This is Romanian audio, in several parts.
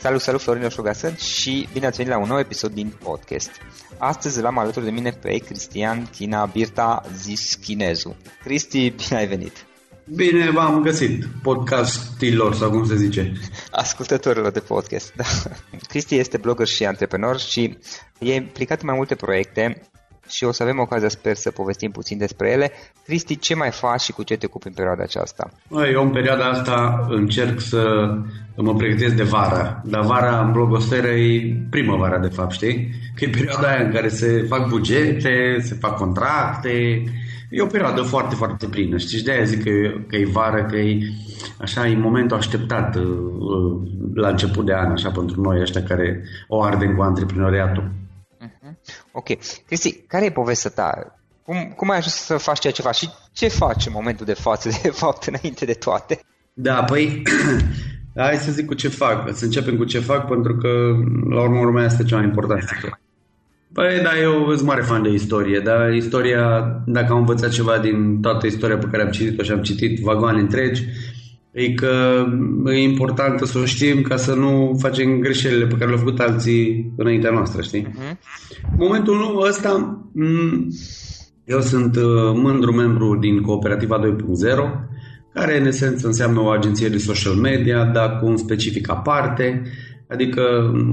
Salut, salut, Florin Oșoga sunt și bine ați venit la un nou episod din podcast. Astăzi l-am alături de mine pe Cristian China Birta zis Chinezu. Cristi, bine ai venit! Bine v-am găsit, podcastilor sau cum se zice. Ascultătorilor de podcast, da. Cristi este blogger și antreprenor și e implicat în mai multe proiecte și o să avem ocazia, sper, să povestim puțin despre ele. Cristi, ce mai faci și cu ce te ocupi în perioada aceasta? Eu în perioada asta încerc să mă pregătesc de vară, dar vara în blogosferă e primăvara, de fapt, știi? Că e perioada aia în care se fac bugete, se fac contracte, E o perioadă foarte, foarte plină, știi? De aia zic că, că e vară, că e așa, e momentul așteptat uh, la început de an, așa, pentru noi ăștia care o ardem cu antreprenoriatul. Ok. Cristi, care e povestea ta? Cum, cum ai ajuns să faci ceea ce faci și ce faci în momentul de față, de fapt, înainte de toate? Da, păi, hai să zic cu ce fac. Să începem cu ce fac, pentru că, la urmă urmă, asta e cea mai important. Păi, da, eu sunt mare fan de istorie, dar istoria, dacă am învățat ceva din toată istoria pe care am citit-o și am citit vagoane întregi, e că e important să o știm ca să nu facem greșelile pe care le-au făcut alții înaintea noastră, știi? Uh-huh. Momentul ăsta, eu sunt uh, mândru membru din Cooperativa 2.0, care în esență înseamnă o agenție de social media, dar cu un specific aparte, adică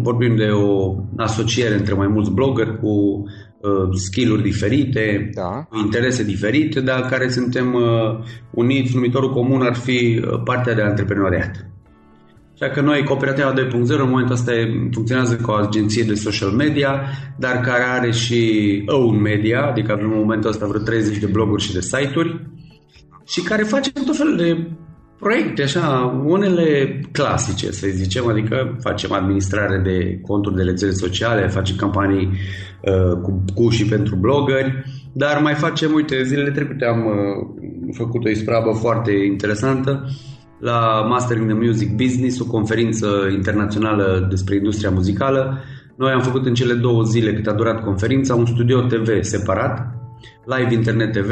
vorbim de o asociere între mai mulți blogger cu uh, skill-uri diferite, da. cu interese diferite, dar care suntem uh, uniți, numitorul comun ar fi uh, partea de antreprenoriat. Așa că noi, Cooperativa 2.0, în momentul ăsta funcționează ca o agenție de social media, dar care are și own media, adică avem în momentul ăsta vreo 30 de bloguri și de site-uri și care face tot felul de proiecte așa, unele clasice, să zicem, adică facem administrare de conturi de rețele sociale, facem campanii uh, cu, cu și pentru blogări, dar mai facem, uite, zilele trecute am uh, făcut o ispravă foarte interesantă la Mastering the Music Business, o conferință internațională despre industria muzicală. Noi am făcut în cele două zile cât a durat conferința un studio TV separat, Live Internet TV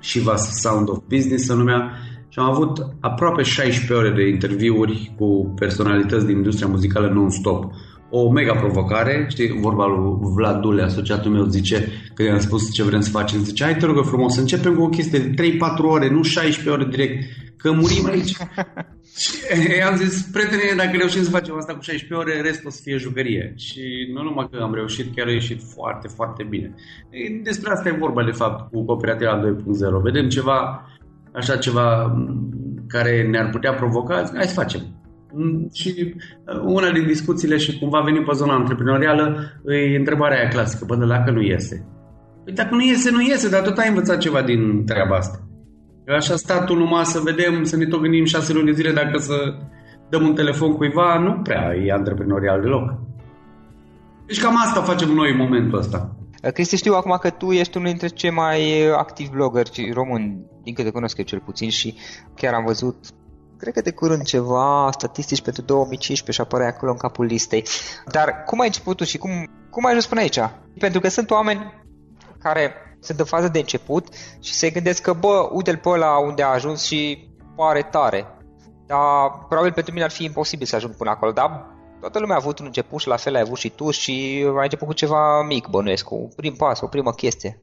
și Vast Sound of Business se numea și am avut aproape 16 ore de interviuri cu personalități din industria muzicală non-stop. O mega provocare, știi, vorba lui Vlad Dule, asociatul meu, zice, că i-am spus ce vrem să facem, zice, hai te rog frumos, să începem cu o chestie de 3-4 ore, nu 16 ore direct, că murim aici. și am zis, prietene, dacă reușim să facem asta cu 16 ore, restul o să fie jucărie. Și nu numai că am reușit, chiar a ieșit foarte, foarte bine. Despre asta e vorba, de fapt, cu Cooperativa 2.0. Vedem ceva așa ceva care ne-ar putea provoca, hai să facem. Și uh, una din discuțiile și cumva venim pe zona antreprenorială e întrebarea aia clasică, bă, dacă nu iese. Păi dacă nu iese, nu iese, dar tot ai învățat ceva din treaba asta. Așa statul numai să vedem, să ne tot gândim șase luni de zile dacă să dăm un telefon cuiva, nu prea e antreprenorial deloc. Deci cam asta facem noi în momentul ăsta. Cristi, știu acum că tu ești unul dintre cei mai activi blogări români, din câte cunosc eu cel puțin și chiar am văzut cred că de curând ceva statistici pentru 2015 și apărea acolo în capul listei. Dar cum ai început tu și cum, cum ai ajuns până aici? Pentru că sunt oameni care sunt în fază de început și se gândesc că, bă, uite-l pe ăla unde a ajuns și pare tare. Dar probabil pentru mine ar fi imposibil să ajung până acolo, dar toată lumea a avut un început și la fel ai avut și tu și ai început cu ceva mic, bănuiesc, cu un prim pas, o primă chestie.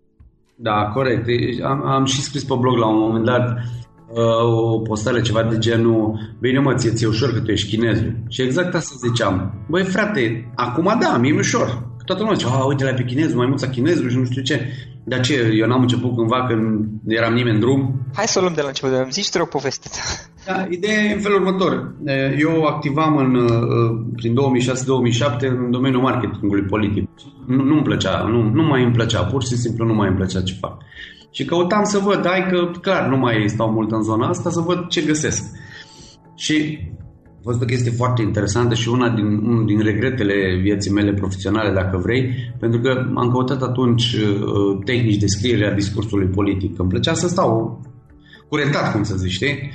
Da, corect. Am, am și scris pe blog la un moment dat uh, o postare ceva de genul Bine mă, ție, ție ușor că tu ești chinezul. Și exact asta ziceam. Băi frate, acum da, mi-e ușor. Toată lumea zice, uite la pe chinezul, mai mulți chinezul și nu știu ce. De ce eu n-am început cândva când eram nimeni în drum. Hai să o luăm de la început, îmi zici, te rog, poveste da, ideea e în felul următor. Eu activam în, prin 2006-2007 în domeniul marketingului politic. Nu, nu-mi plăcea, nu, nu mai îmi plăcea, pur și simplu nu mai îmi plăcea ce fac. Și căutam să văd, hai că clar nu mai stau mult în zona asta, să văd ce găsesc. Și a fost o chestie foarte interesantă și una din, unul din regretele vieții mele profesionale, dacă vrei, pentru că am căutat atunci uh, tehnici de scriere a discursului politic. Îmi plăcea să stau curentat, cum să zici, știi?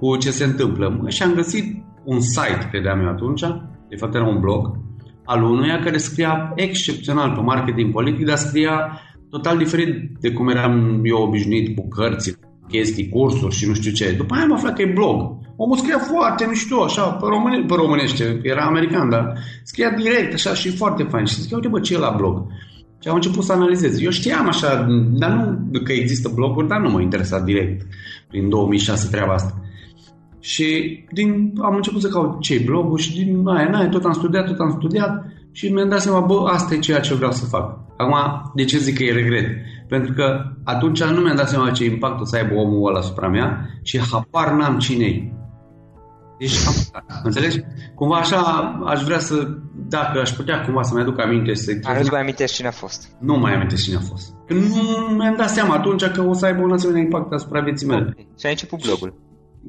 cu ce se întâmplă. Și am găsit un site, credeam eu atunci, de fapt era un blog, al unuia care scria excepțional pe marketing politic, dar scria total diferit de cum eram eu obișnuit cu cărți, chestii, cursuri și nu știu ce. După aia am aflat că e blog. Omul scria foarte mișto, așa, pe, române, pe românește, era american, dar scria direct, așa, și foarte fain. Și zic, uite, bă, ce e la blog? Și am început să analizez. Eu știam așa, dar nu că există bloguri, dar nu mă interesa direct prin 2006 treaba asta. Și din, am început să caut ce blogul și din aia, aia, tot am studiat, tot am studiat și mi-am dat seama, bă, asta e ceea ce vreau să fac. Acum, de ce zic că e regret? Pentru că atunci nu mi-am dat seama ce impact o să aibă omul ăla asupra mea și habar n-am cine Deci, am, înțelegi? Cumva așa aș vrea să, dacă aș putea cumva să-mi aduc aminte să Nu mai amintesc cine a fost. Nu mai amintesc cine a fost. Nu mi-am dat seama atunci că o să aibă un asemenea impact asupra vieții mele. Okay. Și ai început blogul.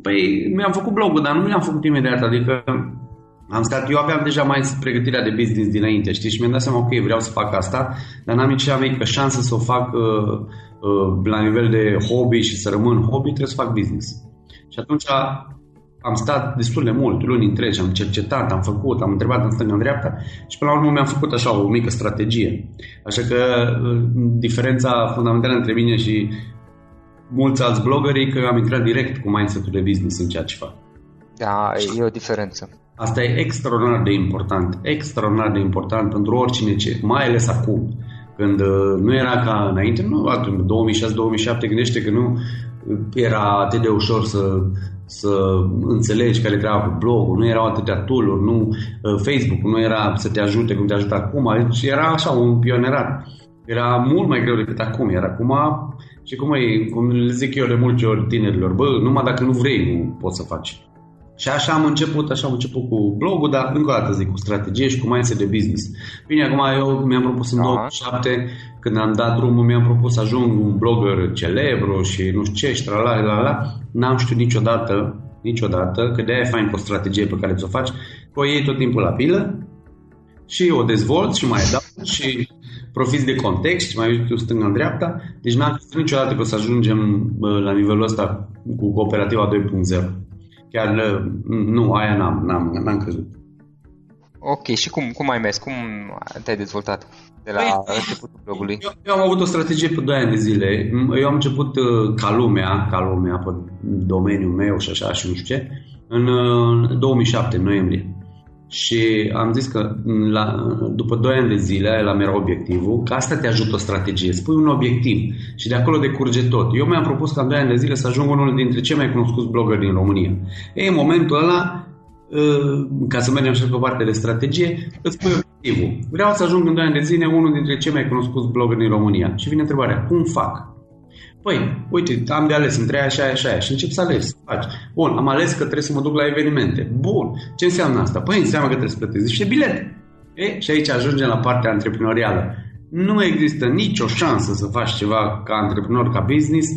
Păi mi-am făcut blogul, dar nu mi-am făcut imediat, adică am stat, eu aveam deja mai pregătirea de business dinainte, știi, și mi-am dat seama, ok, vreau să fac asta, dar n-am nici cea mică șansă să o fac uh, uh, la nivel de hobby și să rămân hobby, trebuie să fac business. Și atunci am stat destul de mult, luni întregi, am cercetat, am făcut, am întrebat în stânga în dreapta și până la urmă mi-am făcut așa o mică strategie. Așa că uh, diferența fundamentală între mine și mulți alți blogări că am intrat direct cu mindset-ul de business în ceea ce fac. Da, e o diferență. Asta e extraordinar de important, extraordinar de important pentru oricine ce, mai ales acum, când uh, nu era ca înainte, nu, atunci, 2006-2007, gândește că nu era atât de ușor să, să înțelegi care treaba cu blogul, nu erau atâtea tool nu, uh, Facebook nu era să te ajute cum te ajută acum, deci era așa un pionerat. Era mult mai greu decât acum, iar acum și cum, e, cum le zic eu de multe ori tinerilor, bă, numai dacă nu vrei, nu poți să faci. Și așa am început, așa am început cu blogul, dar încă o dată zic, cu strategie și cu mindset de business. Bine, acum eu mi-am propus în 2007, când am dat drumul, mi-am propus să ajung un blogger celebru și nu știu ce, și la la la N-am știut niciodată, niciodată, că de-aia e fain cu o strategie pe care ți-o faci, că o iei tot timpul la pilă și o dezvolți și mai dau și profiți de context și mai uiți tu stânga-dreapta. Deci n-am crezut niciodată că o să ajungem la nivelul ăsta cu cooperativa 2.0. Chiar nu, aia n-am, n-am, n-am crezut. Ok, și cum, cum ai mers? Cum te-ai dezvoltat de la păi, începutul blogului? Eu, eu am avut o strategie pe 2 ani de zile. Eu am început uh, ca lumea, ca lumea pe domeniul meu și așa și nu știu ce, în 2007, în noiembrie. Și am zis că la, după 2 ani de zile, la era obiectivul, că asta te ajută o strategie. Spui un obiectiv și de acolo decurge tot. Eu mi-am propus ca în 2 ani de zile să ajung unul dintre cei mai cunoscuți blogger din România. Ei, în momentul ăla, ă, ca să mergem și pe partea de strategie, îți spui obiectivul. Vreau să ajung în 2 ani de zile unul dintre cei mai cunoscuți blogger din România. Și vine întrebarea, cum fac? Păi, uite, am de ales între aia și aia și aia și încep să aleg, să faci. Bun, am ales că trebuie să mă duc la evenimente. Bun, ce înseamnă asta? Păi înseamnă că trebuie să plătesc niște bilete. E? Și aici ajungem la partea antreprenorială. Nu există nicio șansă să faci ceva ca antreprenor, ca business,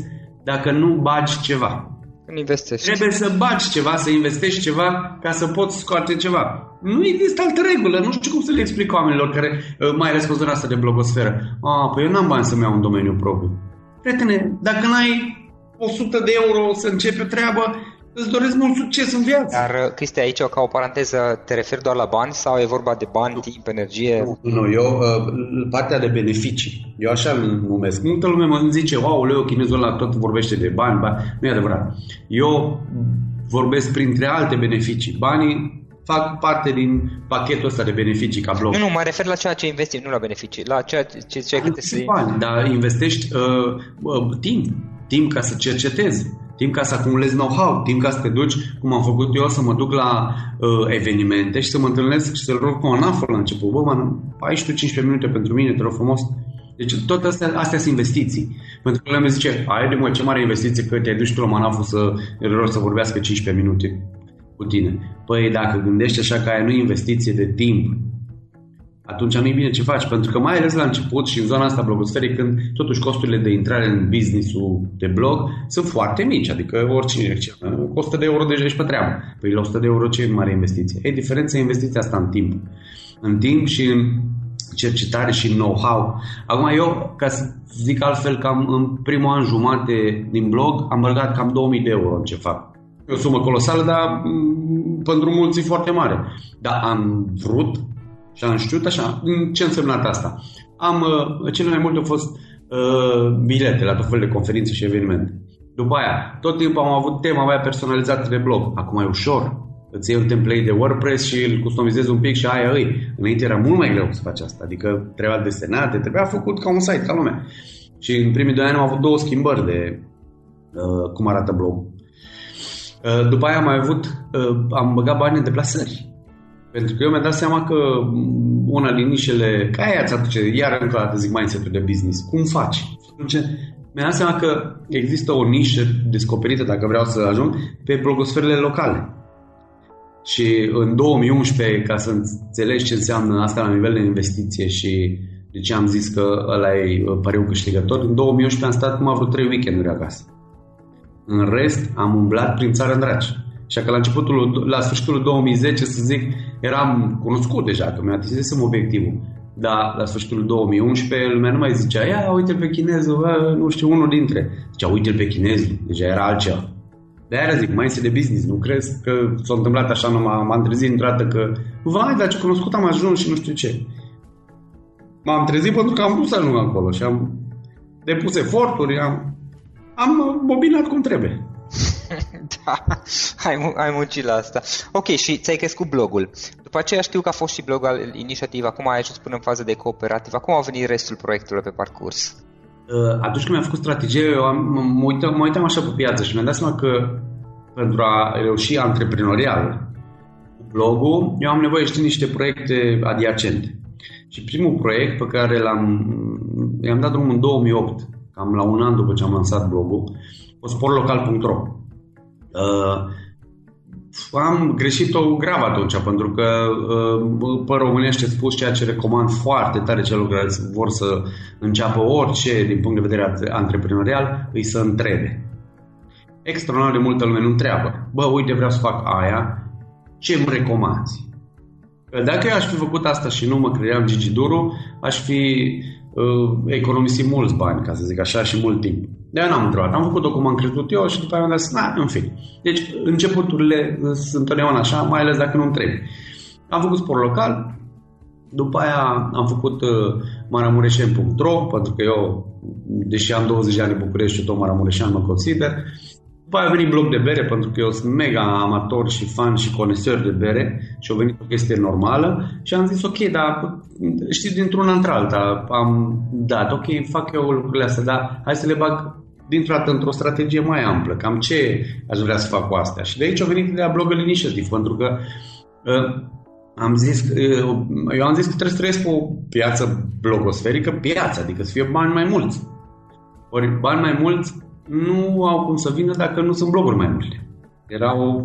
dacă nu bagi ceva. Când investești. Trebuie să bagi ceva, să investești ceva ca să poți scoate ceva. Nu există altă regulă. Nu știu cum să le explic oamenilor care uh, mai răspuns asta de blogosferă. Ah, păi eu n-am bani să-mi iau un domeniu propriu. Prietene, dacă n-ai 100 de euro să începi o treabă, îți doresc mult succes în viață. Dar, uh, Cristi, aici, ca o paranteză, te referi doar la bani sau e vorba de bani, timp, energie? Nu, nu eu, uh, partea de beneficii. Eu așa îl numesc. Multă lume mă zice, wow, Leo, chinezul ăla tot vorbește de bani, bani. Nu e adevărat. Eu vorbesc printre alte beneficii. Banii fac parte din pachetul ăsta de beneficii ca blog. Nu, nu, mă refer la ceea ce investi, nu la beneficii, la ceea ce ce că să... Bani, dar investești uh, uh, timp, timp ca să cercetezi, timp ca să acumulezi know-how, timp ca să te duci, cum am făcut eu, să mă duc la uh, evenimente și să mă întâlnesc și să-l rog cu o anafă la început. Bă, man, ai și tu 15 minute pentru mine, te rog frumos. Deci tot astea, astea sunt investiții. Pentru că lumea zice, ai de mă, ce mare investiție că te-ai dus tu la manafă să rog să vorbească 15 minute cu tine. Păi dacă gândești așa că ai nu investiție de timp, atunci nu e bine ce faci, pentru că mai ales la început și în zona asta blogosferii, când totuși costurile de intrare în businessul de blog sunt foarte mici, adică oricine zice, cu 100 de euro deja ești pe treabă. Păi la 100 de euro ce e mare investiție? E diferența e investiția asta în timp. În timp și în cercetare și know-how. Acum eu, ca să zic altfel, cam în primul an jumate din blog am băgat cam 2000 de euro în ce fac. E o sumă colosală, dar mm, pentru mulți e foarte mare. Dar am vrut și am știut așa. Ce înseamnă asta? Am, uh, cele mai multe au fost uh, bilete la tot felul de conferințe și evenimente. După aia, tot timpul am avut tema mai personalizată de blog. Acum e ușor. Îți iei un template de WordPress și îl customizezi un pic și aia îi. Înainte era mult mai greu să faci asta. Adică trebuia desenate, trebuia făcut ca un site, ca lumea. Și în primii doi ani am avut două schimbări de uh, cum arată blog. Uh, după aia am mai avut, uh, am băgat bani în deplasări. Pentru că eu mi-am dat seama că una din nișele, ca aia ți aduce, iar încă o dată zic mindset de business, cum faci? Atunci, mi-am dat seama că există o nișă descoperită, dacă vreau să ajung, pe blogosferele locale. Și în 2011, ca să înțelegi ce înseamnă asta la nivel de investiție și de ce am zis că ăla e pariu câștigător, în 2011 am stat numai vreo 3 weekenduri acasă. În rest, am umblat prin țară în draci. Și că la începutul, la sfârșitul 2010, să zic, eram cunoscut deja, că mi-a atingesem obiectivul. Dar la sfârșitul 2011, lumea nu mai zicea, ia, uite pe chinezul, bă, nu știu, unul dintre. Zicea, uite pe chinezul, deja era altceva. De aia zic, mai de business, nu crezi că s-a întâmplat așa, nu m-am trezit într dată că, vai, dar ce cunoscut am ajuns și nu știu ce. M-am trezit pentru că am vrut să ajung acolo și am depus eforturi, am am bobinat cum trebuie. da, ai, ai muncit la asta. Ok, și ți-ai crescut blogul. După aceea știu că a fost și blog al inițiativ, acum ai ajuns până în fază de cooperativ. Acum a venit restul proiectelor pe parcurs? Uh, atunci când mi-am făcut strategie, eu am, mă, uitam, mă uitam așa pe piață și mi-am dat seama că pentru a reuși antreprenorial cu blogul, eu am nevoie de niște proiecte adiacente. Și primul proiect pe care l-am, i-am dat drumul în 2008 cam la un an după ce am lansat blogul, sportlocal.ro. Uh, am greșit-o grav atunci, pentru că uh, pe românește spus ceea ce recomand foarte tare celor care vor să înceapă orice din punct de vedere antreprenorial, îi să întrebe. Extraordinar de multă lume nu întreabă. Bă, uite, vreau să fac aia, ce îmi recomanzi? Dacă eu aș fi făcut asta și nu mă credeam Gigi Duru, aș fi uh, economisit mulți bani, ca să zic așa, și mult timp. de n-am întrebat. Am făcut-o cum am crezut eu și după aia am dat, na, în fin. Deci, începuturile sunt întotdeauna așa, mai ales dacă nu întrebi. Am făcut sport local, după aia am făcut uh, maramureșen.ro, pentru că eu, deși am 20 de ani în București și tot maramureșean mă consider, după aia a venit blog de bere, pentru că eu sunt mega amator și fan și conesor de bere și a venit o chestie normală și am zis ok, dar știți, dintr-una într-alta am dat, ok, fac eu lucrurile astea, dar hai să le bag dintr-o dată într-o strategie mai amplă, cam ce aș vrea să fac cu astea. Și de aici a venit ideea Blogger Initiative, pentru că uh, am zis, uh, eu am zis că trebuie să trăiesc pe o piață blogosferică, piață, adică să fie bani mai mulți. Ori bani mai mulți nu au cum să vină dacă nu sunt bloguri mai multe. Era o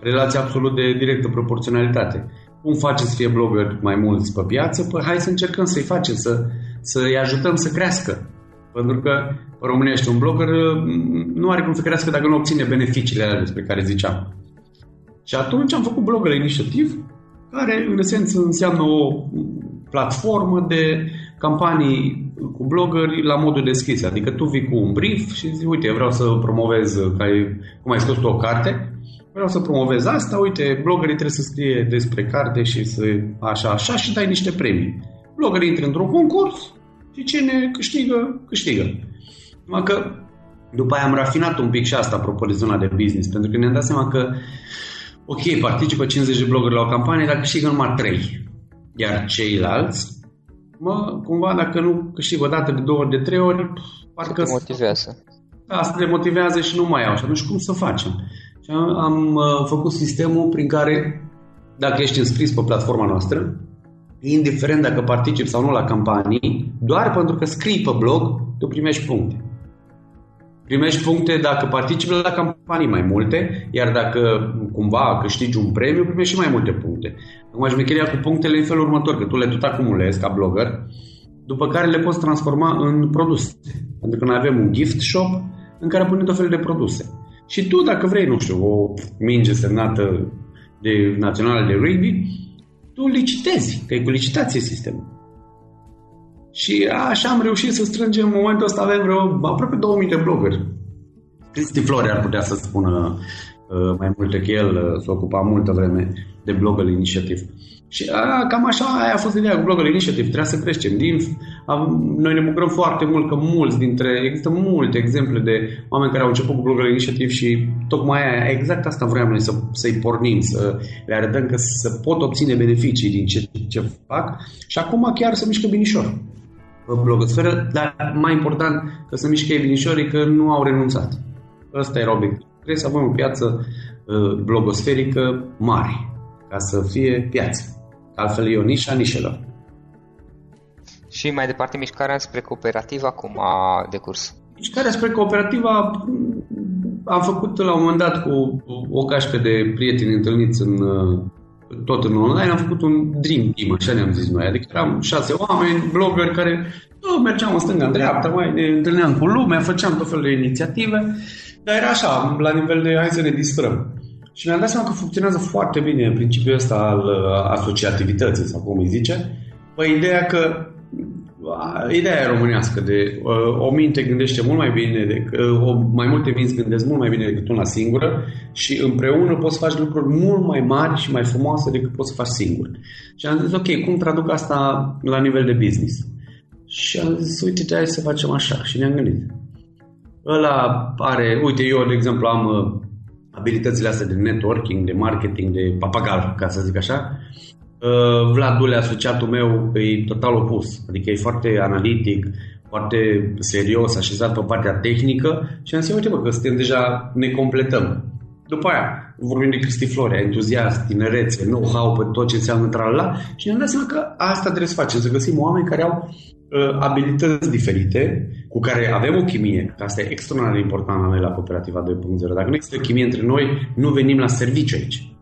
relație absolut de directă proporționalitate. Cum face să fie blogger mai mulți pe piață? Păi hai să încercăm să-i facem, să, să-i ajutăm să crească. Pentru că pe românește un blogger mm, nu are cum să crească dacă nu obține beneficiile alea despre care ziceam. Și atunci am făcut Blogger Initiative, care în esență înseamnă o platformă de campanii cu blogări la modul deschis. Adică tu vii cu un brief și zici, uite, vreau să promovez, ca, cum ai scos tu o carte, vreau să promovez asta, uite, blogării trebuie să scrie despre carte și să așa, așa și dai niște premii. Blogării intră într-un concurs și cine câștigă, câștigă. Numai că după aia am rafinat un pic și asta apropo de zona de business, pentru că ne-am dat seama că ok, participă 50 de blogări la o campanie, dar câștigă numai 3. Iar ceilalți mă, cumva dacă nu câștig o dată de două ori, de trei ori, parcă... Te motivează. Da, asta te motivează și nu mai au. Și atunci cum să facem? Și am, am uh, făcut sistemul prin care, dacă ești înscris pe platforma noastră, indiferent dacă participi sau nu la campanii, doar pentru că scrii pe blog, tu primești puncte. Primești puncte dacă participi la campanii mai multe, iar dacă cumva câștigi un premiu, primești și mai multe puncte. Acum șmecheria cu punctele în felul următor, că tu le tot acumulezi ca blogger, după care le poți transforma în produse. Pentru că noi avem un gift shop în care punem tot felul de produse. Și tu, dacă vrei, nu știu, o minge semnată de națională de rugby, tu licitezi, că e cu licitație sistemul. Și așa am reușit să strângem, în momentul ăsta avem vreo aproape 2000 de blogări. Cristi Flori ar putea să spună uh, mai multe că el uh, s-a ocupat multă vreme de Blogger Initiative. Și a, cam așa aia a fost ideea cu Blogger Initiative, trebuia să creștem. Din, am, noi ne bucurăm foarte mult că mulți dintre, există multe exemple de oameni care au început cu Blogger Initiative și tocmai aia, exact asta vreau noi să, să-i pornim, să le arătăm că să pot obține beneficii din ce, ce fac și acum chiar să mișcă binișor blogosferă, dar mai important că să mișcă ei că nu au renunțat. Ăsta era obiectivul. Trebuie să avem o piață uh, blogosferică mare, ca să fie piață. Altfel e o nișă a nișelor. Și mai departe, mișcarea spre cooperativă cum a decurs? Mișcarea spre cooperativa am făcut la un moment dat cu o cașcă de prieteni întâlniți în uh, tot în online, am făcut un dream team, așa ne-am zis noi. Adică eram șase oameni, blogger care oh, mergeam în stânga, în dreapta, mai ne întâlneam cu lumea, făceam tot felul de inițiative, dar era așa, la nivel de hai să ne distrăm. Și mi-am dat seama că funcționează foarte bine principiul ăsta al uh, asociativității, sau cum îi zice, Păi ideea că ideea românească de uh, o minte gândește mult mai bine, decât, uh, o, mai multe minți gândesc mult mai bine decât una singură și împreună poți face lucruri mult mai mari și mai frumoase decât poți să faci singur. Și am zis, ok, cum traduc asta la nivel de business? Și am zis, uite, hai să facem așa. Și ne-am gândit. Ăla are, uite, eu, de exemplu, am uh, abilitățile astea de networking, de marketing, de papagal, ca să zic așa, Uh, Vlad Dule, asociatul meu, e total opus. Adică e foarte analitic, foarte serios, așezat pe partea tehnică și am zis, uite bă, că suntem deja, ne completăm. După aia, vorbim de Cristi Florea, entuziast, tinerețe, know-how pe tot ce înseamnă tralala și ne-am dat seama că asta trebuie să facem, să găsim oameni care au uh, abilități diferite cu care avem o chimie, că asta e extraordinar de important la noi la Cooperativa 2.0. Dacă nu există chimie între noi, nu venim la serviciu aici.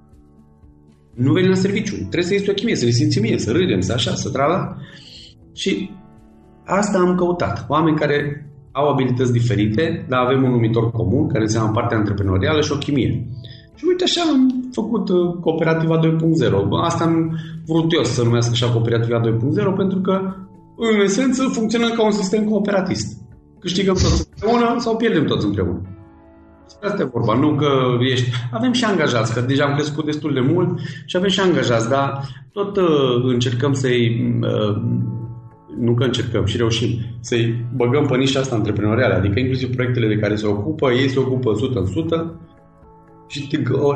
Nu venim la serviciu. Trebuie să existe o chimie, să ne simțim bine, să râdem, să așa, să trala. Și asta am căutat. Oameni care au abilități diferite, dar avem un numitor comun, care înseamnă partea antreprenorială și o chimie. Și uite așa am făcut uh, Cooperativa 2.0. Asta am vrut eu să numească așa Cooperativa 2.0 pentru că în esență funcționăm ca un sistem cooperativist. Câștigăm toți împreună sau pierdem toți împreună. Asta e vorba, nu că ești... Avem și angajați, că deja am crescut destul de mult și avem și angajați, dar tot uh, încercăm să-i... Uh, nu că încercăm și reușim, să-i băgăm pe nișa asta antreprenorială, adică inclusiv proiectele de care se ocupă, ei se ocupă 100 în 100 și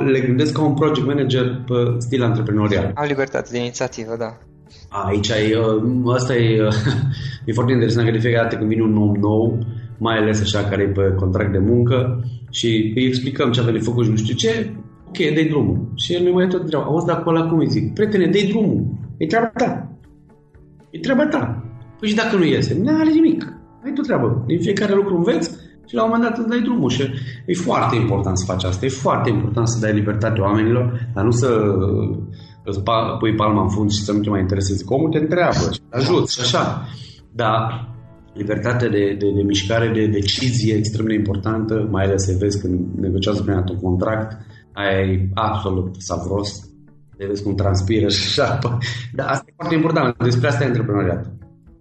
le gândesc ca un project manager pe stil antreprenorial. Au libertate de inițiativă, da. Aici e, uh, asta e, e foarte interesant că de fiecare dată când vine un om nou, mai ales așa care e pe contract de muncă și îi explicăm ce avem de făcut și nu știu ce, ok, dai drumul. Și el mi mai tot întreabă, auzi, dar acolo cum îi zic? Prietene, dai drumul. E treaba ta. E treaba ta. Păi și dacă nu iese? Nu are nimic. Ai tu treabă. Din fiecare lucru înveți și la un moment dat îți dai drumul. Și e foarte important să faci asta. E foarte important să dai libertate oamenilor, dar nu să îți pui palma în fund și să nu te mai interesezi. Omul te întreabă și te ajut și așa. Dar libertatea de, de, de mișcare, de decizie extrem de importantă, mai ales să vezi când negociază prin un contract, aia e absolut savros, de vezi cum transpiră și așa. Dar asta e foarte important, despre asta e antreprenoriat.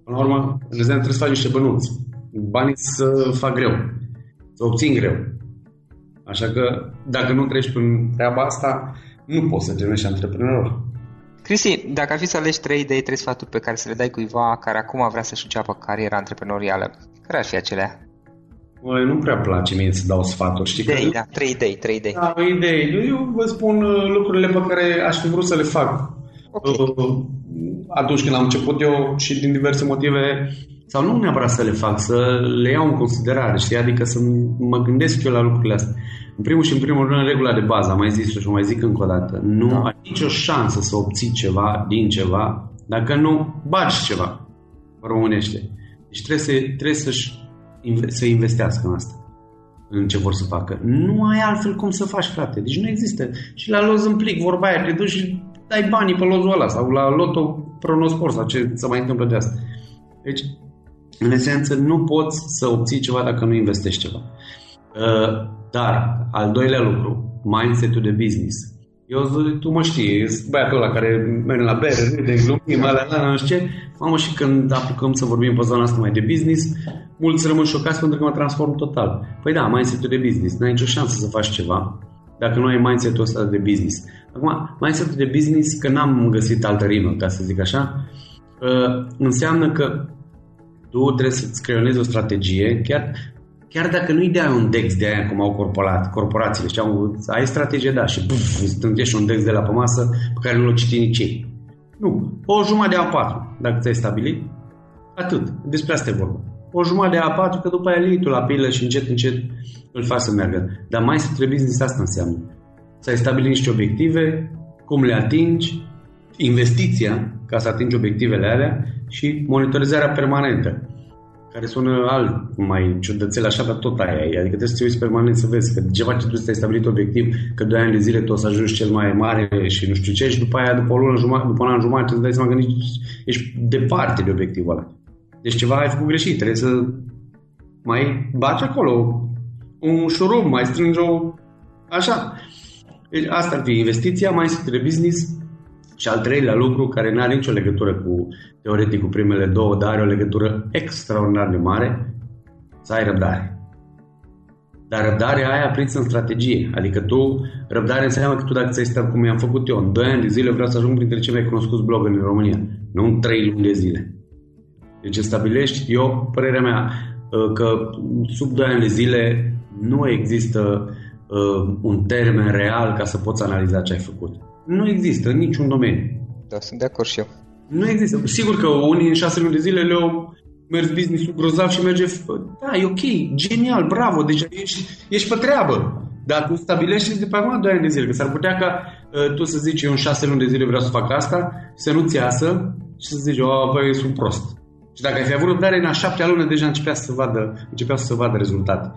Până la urmă, trebuie să faci niște bănuți. Banii să fac greu, să obțin greu. Așa că dacă nu treci prin treaba asta, nu poți să devenești antreprenor. Cristi, dacă ar fi să alegi trei idei, trei sfaturi pe care să le dai cuiva care acum vrea să-și înceapă cariera antreprenorială, care ar fi acelea? Băi, nu prea place mie să dau sfaturi, știi? Idei, că... da, trei idei, trei idei. Da, idei. Eu vă spun uh, lucrurile pe care aș fi vrut să le fac. Okay. Uh, atunci când am început eu și din diverse motive, sau nu neapărat să le fac, să le iau în considerare, știi? Adică să mă gândesc eu la lucrurile astea. În primul și în primul rând, regula de bază, am mai zis și o mai zic încă o dată, nu da. ai nicio șansă să obții ceva din ceva dacă nu bagi ceva românește. Deci trebuie, să, trebuie să-și, să investească în asta, în ce vor să facă. Nu ai altfel cum să faci, frate. Deci nu există. Și la loz în plic, vorba aia, te duci și dai banii pe lozul ăla sau la loto pronospor sau ce să mai întâmplă de asta. Deci, în esență, nu poți să obții ceva dacă nu investești ceva. Uh, dar, al doilea lucru, mindset-ul de business. Eu zic, tu mă știi, băiatul ăla care merge la bere, de glumim, alea, la, nu știu ce. Mamă, și când apucăm să vorbim pe zona asta mai de business, mulți rămân șocați pentru că mă transform total. Păi da, mindset-ul de business. N-ai nicio șansă să faci ceva dacă nu ai mindset-ul ăsta de business. Acum, mindset-ul de business, că n-am găsit altă rimă, ca să zic așa, uh, înseamnă că tu trebuie să-ți creionezi o strategie, chiar chiar dacă nu-i dea un DEX de aia cum au corporat, corporațiile, știi, ai strategie, da, și buf, îți un DEX de la pe masă pe care nu l-o citi nici ei. Nu, o jumătate de A4, dacă ți-ai stabilit, atât, despre asta e vorba. O jumătate de A4, că după aia lii tu la pilă și încet, încet îl faci să meargă. Dar mai să trebuie business asta înseamnă. Să ai stabilit niște obiective, cum le atingi, investiția ca să atingi obiectivele alea și monitorizarea permanentă care sună alt, mai ciudățel așa, dar tot aia e. Adică trebuie să te uiți permanent să vezi că ceva ce tu ți-ai stabilit obiectiv, că doi ani de zile tu o să ajungi cel mai mare și nu știu ce și după aia, după o lună jumătate, după un an jumătate, îți dai seama că nici, ești departe de obiectivul ăla. Deci ceva ai făcut greșit, trebuie să mai baci acolo un șurub, mai strângi o... Așa. Deci asta ar fi investiția, mai de business, și al treilea lucru, care nu are nicio legătură cu teoretic cu primele două, dar are o legătură extraordinar de mare, să ai răbdare. Dar răbdarea aia prinsă în strategie. Adică tu, răbdare înseamnă că tu dacă ți-ai stat cum i-am făcut eu, în 2 ani de zile vreau să ajung printre cei mai cunoscuți blogări în România, nu în 3 luni de zile. Deci stabilești, eu, părerea mea, ă, că sub 2 ani de zile nu există uh, un termen real ca să poți analiza ce ai făcut. Nu există în niciun domeniu. Da, sunt de acord și eu. Nu există. Sigur că unii în șase luni de zile le-au mers business-ul grozav și merge... Da, e ok, genial, bravo, deci ești, ești pe treabă. Dar tu stabilești de pe acum 2 ani de zile, că s-ar putea ca uh, tu să zici eu în șase luni de zile vreau să fac asta, să nu-ți iasă și să zici, oh, băi, sunt prost. Și dacă ai fi avut răbdare, în a șaptea lună deja începea să vadă, începea să vadă rezultate.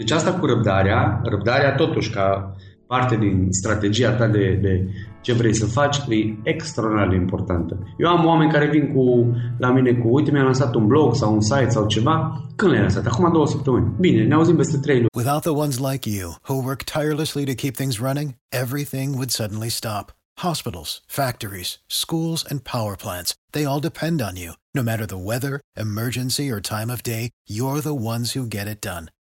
Deci asta cu răbdarea, răbdarea totuși ca parte din strategia ta de, de ce vrei să faci, e extraordinar de importantă. Eu am oameni care vin cu, la mine cu, uite, mi-am lansat un blog sau un site sau ceva. Când le-ai lansat? Acum două săptămâni. Bine, ne auzim peste trei luni. Without the ones like you, who work tirelessly to keep things running, everything would suddenly stop. Hospitals, factories, schools, and power plants, they all depend on you. No matter the weather, emergency, or time of day, you're the ones who get it done.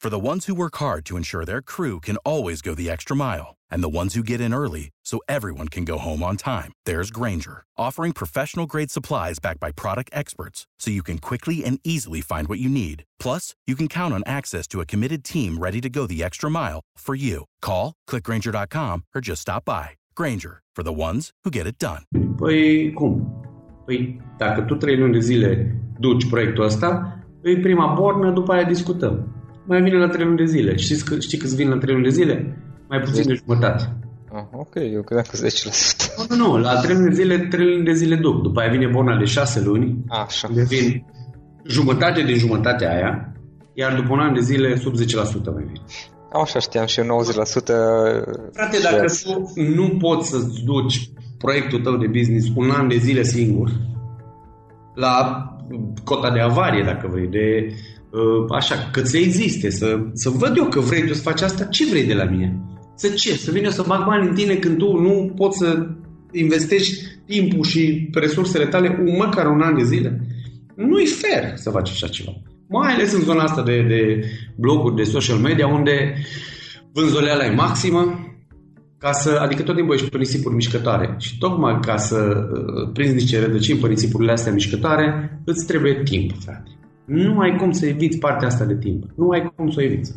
For the ones who work hard to ensure their crew can always go the extra mile, and the ones who get in early so everyone can go home on time, there's Granger, offering professional grade supplies backed by product experts so you can quickly and easily find what you need. Plus, you can count on access to a committed team ready to go the extra mile for you. Call, clickgranger.com, or just stop by. Granger, for the ones who get it done. Păi cum? Păi dacă tu trei luni de zile duci proiectul ăsta, e prima bornă, după aia discutăm. Mai vine la trei luni de zile. Știți, că, știi câți vin la trei luni de zile? Mai puțin de jumătate. Ah, ok, eu credeam că 10%. Nu, nu, la trei luni de zile, trei luni de zile duc. După aia vine borna de șase luni, Așa. unde vin jumătate din jumătatea aia, iar după un an de zile, sub 10% mai vine. Așa știam și eu 90% Frate, și- dacă tu nu poți să-ți duci proiectul tău de business un an de zile singur, la cota de avarie, dacă vrei, de uh, așa, că să existe, să, să văd eu că vrei tu să faci asta, ce vrei de la mine? Să ce? Să vin eu să bag bani în tine când tu nu poți să investești timpul și resursele tale un, măcar un an de zile? Nu e fair să faci așa ceva. Mai ales în zona asta de, de bloguri, de social media, unde vânzoleala e maximă, ca să, adică tot timpul ești pe nisipuri mișcătoare și tocmai ca să uh, prinzi niște rădăcini pe nisipurile astea mișcătoare, îți trebuie timp, frate. Nu ai cum să eviți partea asta de timp. Nu ai cum să o eviți.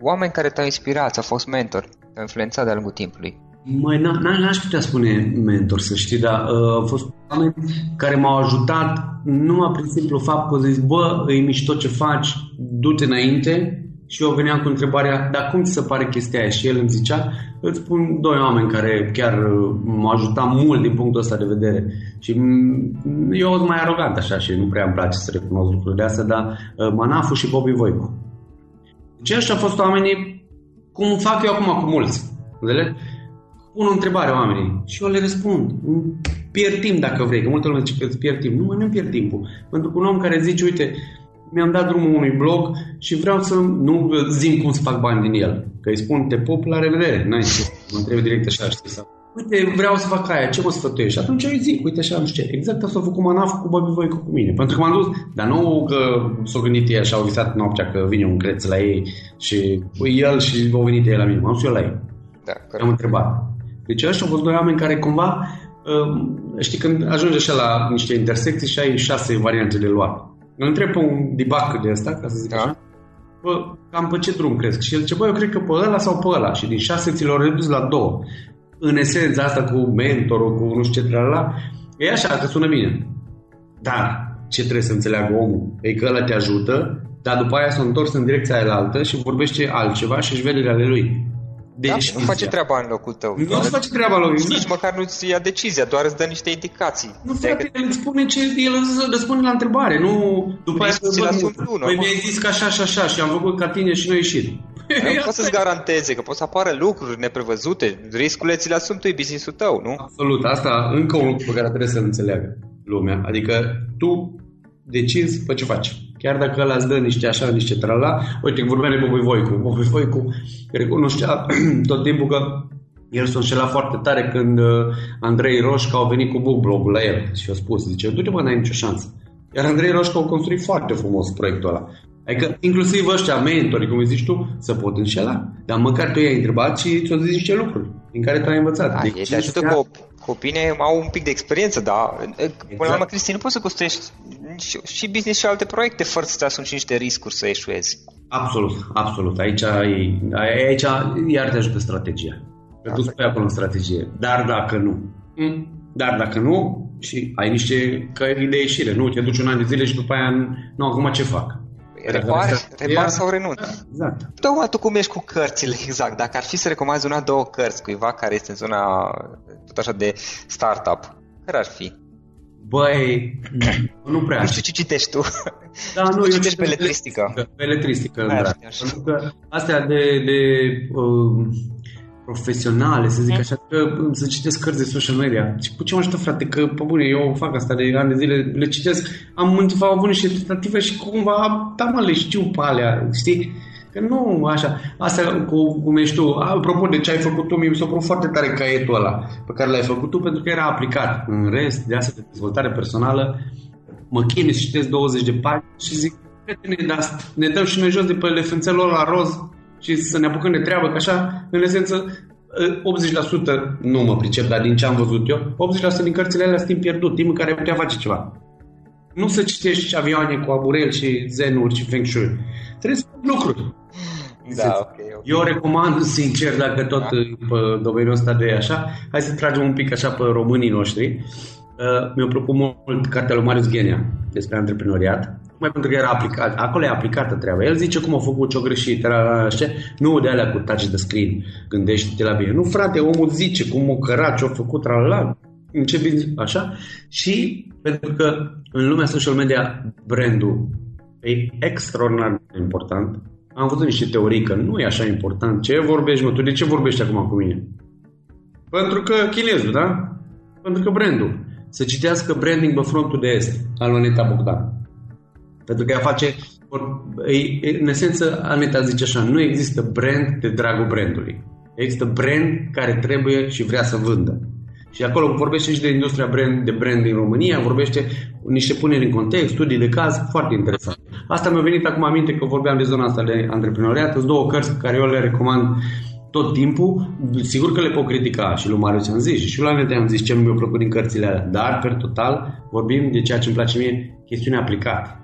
Oameni care te-au inspirat, au fost mentori, te-au influențat de-a lungul timpului. Măi, n- n- n-aș putea spune mentor, să știi, dar uh, au fost oameni care m-au ajutat numai prin simplu fapt că au zis, bă, e mișto ce faci, du-te înainte și eu veneam cu întrebarea, dar cum ți se pare chestia aia? Și el îmi zicea, îți spun doi oameni care chiar uh, m-au ajutat mult din punctul ăsta de vedere. Și mm, eu sunt mai arogant așa și nu prea îmi place să recunosc lucrurile astea, dar uh, Manafu și Bobby Voicu. Deci ăștia au fost oamenii cum fac eu acum cu mulți. Înțelegi? Pun o întrebare oamenii și eu le răspund. Pierd timp dacă vrei, că multă lume zice că îți pierd timp. Nu, mă, nu pierd timpul. Pentru că un om care zice, uite, mi-am dat drumul unui blog și vreau să nu zim cum să fac bani din el. Că îi spun, te pup, la revedere. N-ai ce, mă întreb direct așa, știi, sau Uite, vreau să fac aia, ce mă sfătuiești? Și atunci eu îi zic, uite așa, nu știu ce. Exact asta a făcut Manaf cu Bobby Voicu cu mine. Pentru că m-am dus, dar nu că s-au gândit ei așa, au visat noaptea că vine un creț la ei și păi, el și au venit ei la mine. M-am dus eu la ei. Da, Am corect. întrebat. Deci ăștia au fost doi oameni care cumva, um, știi, când ajungi așa la niște intersecții și ai șase variante de luat. Îl întreb pe un debug de ăsta, ca să zic Da. așa, bă, cam pe ce drum crezi? Și el zice, bă, eu cred că pe ăla sau pe ăla. Și din șase ți l-au redus la două. În esența asta cu mentorul, cu nu știu ce la e așa, că sună bine. Dar ce trebuie să înțeleagă omul? E că ăla te ajută, dar după aia s-a întors în direcția aia altă și vorbește altceva și își vede de ale lui. Da, Deci, nu face treaba în locul tău. Nu îți face treaba lui. Nici măcar nu-ți ia decizia, doar îți dă niște indicații. Nu, frate, el îți spune ce, el îți răspunde la întrebare, nu după aia Riscurile bă, sunt nu, tu, Păi nu? mi-ai zis că așa și așa și am făcut ca tine și nu a ieșit. Nu poți să-ți garanteze că pot să apară lucruri neprevăzute. Riscurile ți le asumi tu, e business-ul tău, nu? Absolut, asta încă un lucru pe care trebuie să înțeleagă lumea. Adică tu decizi pe ce faci. Chiar dacă ăla îți dă niște așa, niște trala, uite, vorbeam de Bobby Voicu. Bobby Voicu recunoștea tot timpul că el s-a înșelat foarte tare când uh, Andrei Roșca au venit cu book blog la el și a spus, zice, du-te mă, n-ai nicio șansă. Iar Andrei Roșca a construit foarte frumos proiectul ăla. Adică inclusiv ăștia, mentori, cum zici tu, să pot înșela. Dar măcar tu i-ai întrebat și ți-o zis niște lucruri din care tu ai învățat. Da, Deci ei te ajută cinstea- cu, cu opinie, au un pic de experiență, dar până la urmă, Exact. Cristi, nu poți să construiești și, și business și alte proiecte fără să-ți asumi și niște riscuri să eșuezi. Absolut, absolut. Aici, e, aici iar te ajută strategia. Te duci pe acolo în strategie. Dar dacă nu, mm, dar dacă nu, și ai niște căi de ieșire, nu te duci un an de zile și după aia, nu, acum ce fac? Repar, repar sau renunț. Da, exact. Tocmai tu cum ești cu cărțile, exact. Dacă ar fi să recomanzi una, două cărți cuiva care este în zona tot așa de startup, care ar fi? Băi, nu prea. Nu știu ce citești tu. Da, nu, eu citești beletristică. Beletristică, da. Pentru că astea de, de uh, profesionale, să zic mm. așa, că să citesc cărți de social media. Și cu ce mă ajută, frate, că, pe bune, eu fac asta de ani de zile, le citesc, am avut niște tentative și cumva, da mă, le știu pe alea, știi? Că nu așa. Asta cu, cum ești tu. Apropo de ce ai făcut tu, mi s-a părut foarte tare caietul ăla pe care l-ai făcut tu pentru că era aplicat. În rest, de asta de dezvoltare personală, mă chinui să citesc 20 de pagini și zic, prietene, ne dăm și noi jos de pe elefanțelul la roz și să ne apucăm de treabă, că așa, în esență, 80% nu mă pricep, dar din ce am văzut eu, 80% din cărțile alea sunt timp pierdut, timp în care ai putea face ceva. Nu să citești avioane cu aburel și zenuri și feng shui. Trebuie să faci lucruri. Da, ok, okay. Eu recomand, sincer, dacă tot da. pe domeniul ăsta de așa, hai să tragem un pic așa pe românii noștri. Uh, mi-a plăcut mult cartea lui Marius Ghenia despre antreprenoriat, mai pentru că era aplicat. Acolo e aplicată treaba. El zice cum a făcut ce-o greșit, era așa, nu de alea cu touch the screen, gândește-te la bine. Nu, frate, omul zice cum o cărat, ce-a făcut, la în ce bine, așa. Și pentru că în lumea social media brandul e extraordinar de important. Am văzut niște teorii că nu e așa important. Ce vorbești, mă? Tu de ce vorbești acum cu mine? Pentru că chinezul, da? Pentru că brandul. Să citească branding pe frontul de est al Aneta Bogdan. Pentru că ea face, în esență, Aneta zice așa, nu există brand de dragul brandului. Există brand care trebuie și vrea să vândă. Și acolo vorbește și de industria brand, de brand din România, vorbește niște puneri în context, studii de caz, foarte interesant. Asta mi-a venit acum aminte că vorbeam de zona asta de antreprenoriat. Sunt două cărți care eu le recomand tot timpul. Sigur că le pot critica și lui Marius am zis și lui Anete am zis ce nu mi-a plăcut din cărțile alea, dar, per total, vorbim de ceea ce îmi place mie, chestiune aplicată.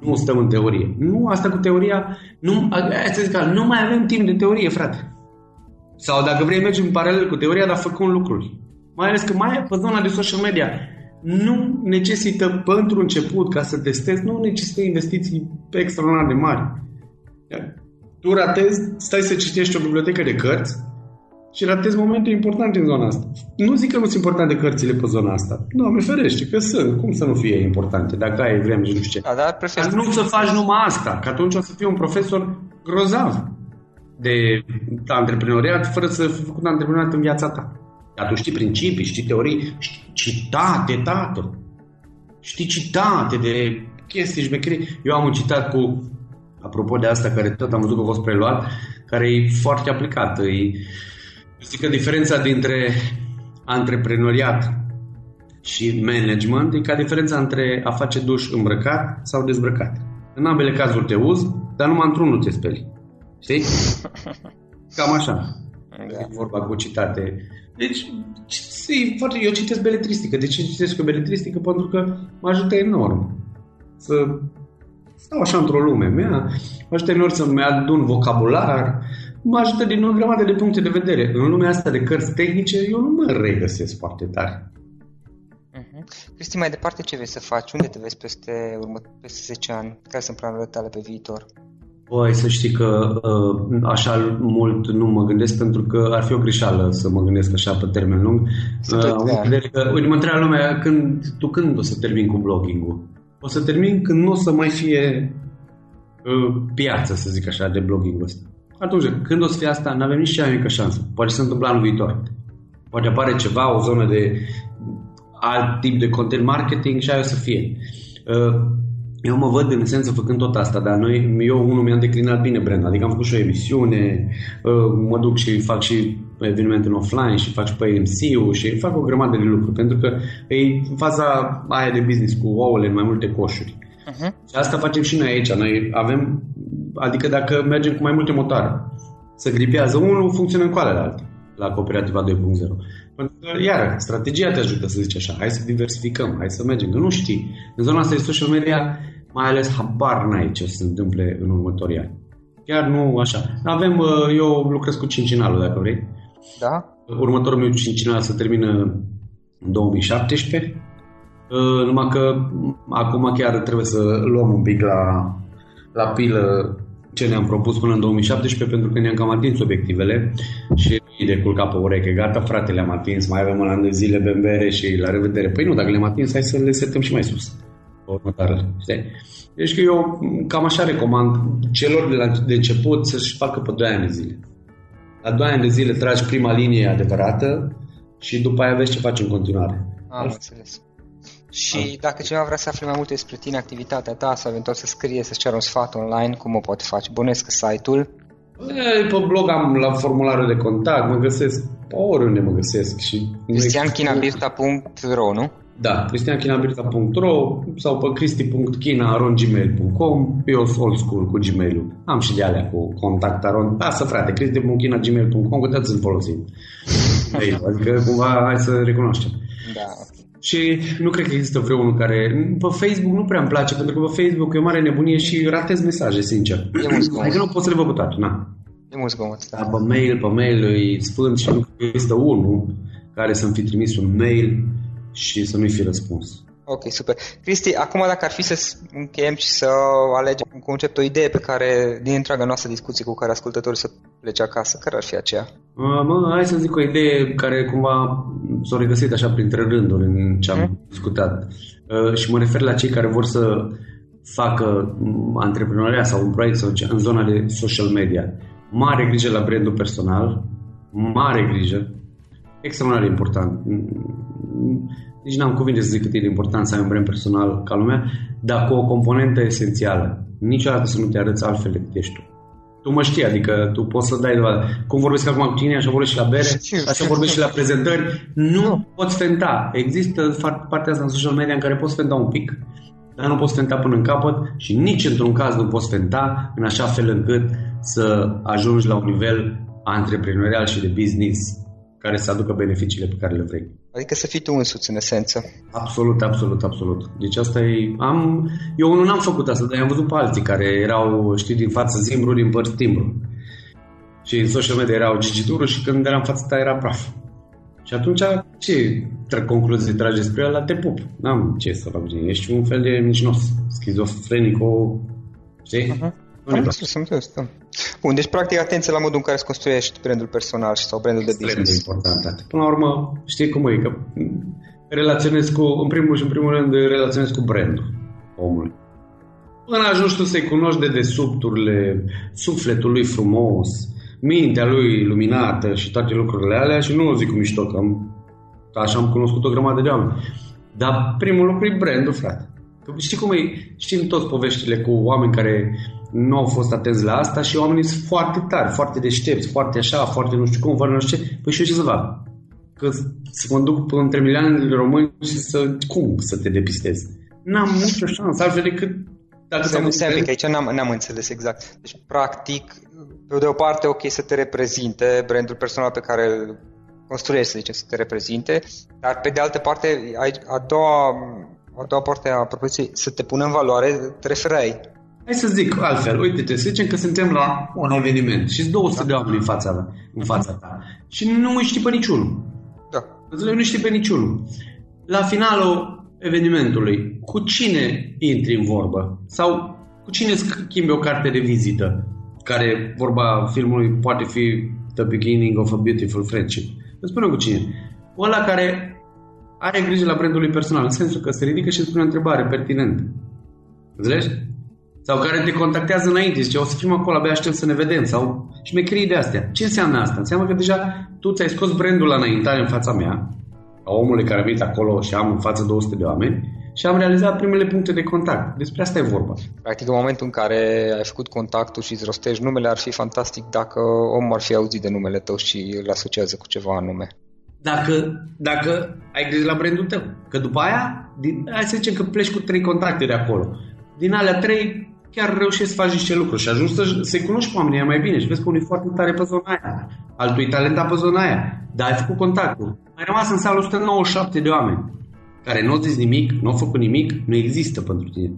Nu stăm în teorie. Nu, asta cu teoria, nu, asta zic, nu mai avem timp de teorie, frate. Sau dacă vrei mergi în paralel cu teoria, dar făcând lucruri. Mai ales că mai pe zona de social media nu necesită pentru început, ca să testezi, nu necesită investiții extraordinar de mari. Tu ratezi, stai să citești o bibliotecă de cărți și ratezi momente importante în zona asta. Nu zic că nu sunt importante cărțile pe zona asta. Nu, mi ferește că sunt. Cum să nu fie importante dacă ai vreme și nu știu ce. Da, dar prefer... nu să faci numai asta, că atunci o să fii un profesor grozav de antreprenoriat fără să fi făcut antreprenoriat în viața ta. Dar tu știi principii, știi teorii, știi citate, tată. Știi citate de chestii șmecherii. Eu am un citat cu, apropo de asta, care tot am văzut că a fost preluat, care e foarte aplicat. E, zic că diferența dintre antreprenoriat și management e ca diferența între a face duș îmbrăcat sau dezbrăcat. În ambele cazuri te uzi, dar numai într-unul te speli. Știi? Cam așa. Da. E vorba cu citate deci, eu citesc beletristică. De ce citesc eu beletristică? Pentru că mă ajută enorm să stau așa într-o lume mea, mă ajută enorm să-mi adun vocabular, mă ajută din o grămadă de puncte de vedere. În lumea asta de cărți tehnice, eu nu mă regăsesc foarte tare. Uh-huh. Cristi, mai departe ce vrei să faci? Unde te vezi peste, urmă, peste 10 ani? Care sunt planurile tale pe viitor? Păi să știi că uh, așa mult nu mă gândesc pentru că ar fi o greșeală să mă gândesc așa pe termen lung. Uh, că, uite, mă întreabă lumea, când, tu când o să termin cu blogging-ul? O să termin când nu o să mai fie uh, piață, să zic așa, de blogging-ul ăsta. Atunci, când o să fie asta, nu avem nici cea mică șansă. Poate se întâmplă anul viitor. Poate apare ceva, o zonă de alt tip de content marketing și aia o să fie. Uh, eu mă văd în esență făcând tot asta, dar noi, eu unul mi-am declinat bine brand, adică am făcut și o emisiune, uh, mă duc și fac și evenimente în offline și fac și pe AMC-ul și fac o grămadă de lucruri, pentru că e faza aia de business cu ouăle în mai multe coșuri. Uh-huh. Și asta facem și noi aici. Noi avem, adică dacă mergem cu mai multe motoare, să gripează unul, funcționă în coalele alte la Cooperativa 2.0. Pentru că, iar, strategia te ajută să zici așa, hai să diversificăm, hai să mergem, că nu știi. În zona asta de social media mai ales habar n-ai ce o să se întâmple în următorii ani. Chiar nu așa. Avem, uh, eu lucrez cu cincinalul, dacă vrei. Da? Următorul meu cincinal se termină în 2017. Uh, numai că acum chiar trebuie să luăm un pic la la pilă ce ne-am propus până în 2017 pentru că ne-am cam atins obiectivele și de culca pe ureche. Gata, frate, le-am atins, mai avem un an de zile bembere și la revedere. Păi nu, dacă le-am atins, hai să le setăm și mai sus. Următoarele, știi? Deci că eu cam așa recomand celor de, la, de început să-și facă pe 2 ani de zile. La 2 ani de zile tragi prima linie adevărată și după aia vezi ce faci în continuare. Am înțeles. Și dacă cineva vrea să afle mai multe despre tine, activitatea ta sau eventual să scrie, să-ți ceară un sfat online, cum o poate face? Bănuiesc că site-ul? Pe blog am la formularul de contact, mă găsesc oriunde mă găsesc. și cristianchinabirta.ro, nu? Da, cristianchinabirta.ro sau pe cristi.china.gmail.com Eu sunt old school cu Gmail-ul. Am și de alea cu contact aron. Lasă frate, cristi.china.gmail.com că toți îl folosim. adică cumva hai să recunoaștem. Da, și nu cred că există vreunul care... Pe Facebook nu prea îmi place, pentru că pe Facebook e o mare nebunie și ratez mesaje, sincer. E mult zgomot. Adică nu pot să le văd cu toate, na. E mult zgomot, da. Pe mail, pe mail e sfânt și nu există unul care să-mi fi trimis un mail și să nu-i fi răspuns. Ok, super. Cristi, acum dacă ar fi să încheiem și să alegem un concept, o idee pe care, din întreaga noastră discuție cu care ascultătorii să plece acasă, care ar fi aceea? Mă, hai să zic o idee care cumva s-a regăsit așa printre rânduri în ce am mm. discutat. Uh, și mă refer la cei care vor să facă antreprenoria sau un proiect sau în zona de social media. Mare grijă la brandul personal, mare grijă, extraordinar de important nici n-am cuvinte să zic cât e de important să ai un brand personal ca lumea, dar cu o componentă esențială. Niciodată să nu te arăți altfel decât ești tu. Tu mă știi, adică tu poți să dai dovadă. Cum vorbesc acum cu tine, așa vorbesc și la bere, așa vorbesc și la prezentări. Nu poți fenta. Există partea asta în social media în care poți fenta un pic, dar nu poți fenta până în capăt și nici într-un caz nu poți fenta în așa fel încât să ajungi la un nivel antreprenorial și de business care să aducă beneficiile pe care le vrei. Adică să fii tu însuți, în esență. Absolut, absolut, absolut. Deci asta e... Am, eu nu n-am făcut asta, dar am văzut pe alții care erau, știi, din față zimbru, din părți timbru. Și în social media erau gigidurul și când eram în fața ta era praf. Și atunci ce concluzii trage spre ăla? Te pup. N-am ce să fac. Ești un fel de mincinos, schizofrenico, știi? Uh-huh. Am înțeles, am înțeles, da. Bun, deci practic atenție la modul în care îți construiești brandul personal sau brandul de business. Extrem de important. Până la urmă, știi cum e, că relaționezi cu, în primul și în primul rând, relaționezi cu brandul omului. Până ajungi tu să-i cunoști de desubturile sufletului frumos, mintea lui luminată și toate lucrurile alea și nu o zic cu mișto, că am, așa am cunoscut o grămadă de oameni. Dar primul lucru e brandul, frate. Știi cum e? Știm toți poveștile cu oameni care nu au fost atenți la asta și oamenii sunt foarte tari, foarte deștepți, foarte așa, foarte nu știu cum, fără nu știu ce. Păi și eu ce să fac? Că să mă duc între milioane de români și să... Cum să te depistez? N-am nicio șansă, altfel decât dacă să nu că aici n-am, n-am înțeles exact. Deci, practic, pe de o parte, ok să te reprezinte brandul personal pe care îl construiești, să zicem, să te reprezinte, dar pe de altă parte, a doua, a doua parte a propoziției, să te pună în valoare, te referai Hai să zic altfel, uite-te, să zicem că suntem la un eveniment și 200 da. de oameni în fața, în fața ta și nu îi știi pe niciunul. Da. Nu știi pe niciunul. La finalul evenimentului, cu cine intri în vorbă? Sau cu cine schimbi o carte de vizită? Care, vorba filmului, poate fi The Beginning of a Beautiful Friendship. Îți spune cu cine. Ăla care are grijă la brandul lui personal, în sensul că se ridică și îți spune o întrebare pertinentă. Înțelegi? Sau care te contactează înainte, zice, o să fim acolo, abia aștept să ne vedem. Sau șmecherii de astea. Ce înseamnă asta? Înseamnă că deja tu ți-ai scos brandul la înaintare în fața mea, a omului care a venit acolo și am în față 200 de oameni, și am realizat primele puncte de contact. Despre asta e vorba. Practic, în momentul în care ai făcut contactul și îți rostești numele, ar fi fantastic dacă omul ar fi auzit de numele tău și îl asociază cu ceva anume. Dacă, dacă ai grijă la brandul tău. Că după aia, din, hai să zicem că pleci cu trei contacte de acolo. Din alea trei, chiar reușești să faci niște lucruri și ajungi să, să-i cunoști pe oamenii mai bine și vezi că unul e foarte tare pe zona aia, altul e talentat pe zona aia, dar ai făcut contactul. Ai rămas în sală 197 de oameni care nu au zis nimic, nu au făcut nimic, nu există pentru tine.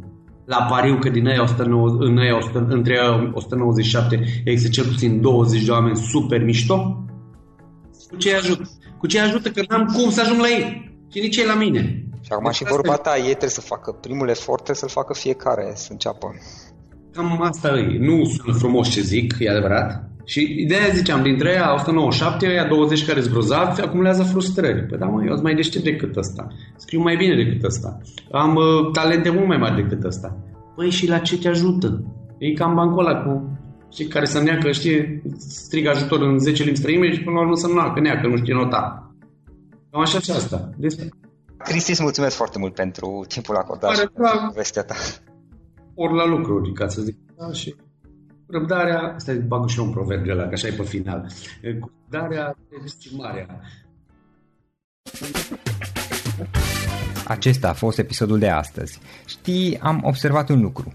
La pariu că din aia, 190, în aia 100, între aia 197 există cel puțin 20 de oameni super mișto. Cu ce ajută? Cu ce ajută că n-am cum să ajung la ei și nici ei la mine. Și acum și vorba ta, ei trebuie să facă primul efort, trebuie să-l facă fiecare, să înceapă. Cam asta e. Nu sună frumos ce zic, e adevărat. Și ideea ziceam, dintre aia 197, aia 20 care sunt grozavi, acumulează frustrări. Păi da, mă, eu sunt mai deștept decât ăsta. Scriu mai bine decât ăsta. Am uh, talente mult mai mari decât ăsta. Păi și la ce te ajută? E cam bancul ăla cu știi, care să neacă, știe, strigă ajutor în 10 limbi străine și până la urmă să neacă, neacă, nu știe nota. Cam așa și asta. Despre... Cristi, îți mulțumesc foarte mult pentru timpul acordat și pentru vestea ta. Ori la lucruri, ca să zic. Da, și răbdarea, asta e bag și eu un proverb de la, că așa e pe final. Răbdarea e estimarea. Acesta a fost episodul de astăzi. Știi, am observat un lucru.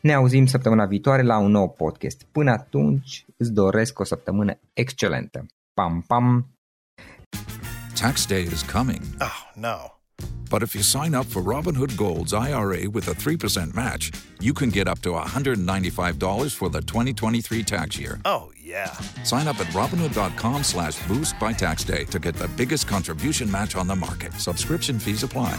Ne auzim săptămâna viitoare la un nou podcast. Până atunci, îți doresc o săptămână excelentă. Pam, pam! Tax day is coming. Oh, no. But if you sign up for Robinhood Gold's IRA with a 3% match, you can get up to $195 for the 2023 tax year. Oh, yeah. Sign up at Robinhood.com slash boost by tax day to get the biggest contribution match on the market. Subscription fees apply.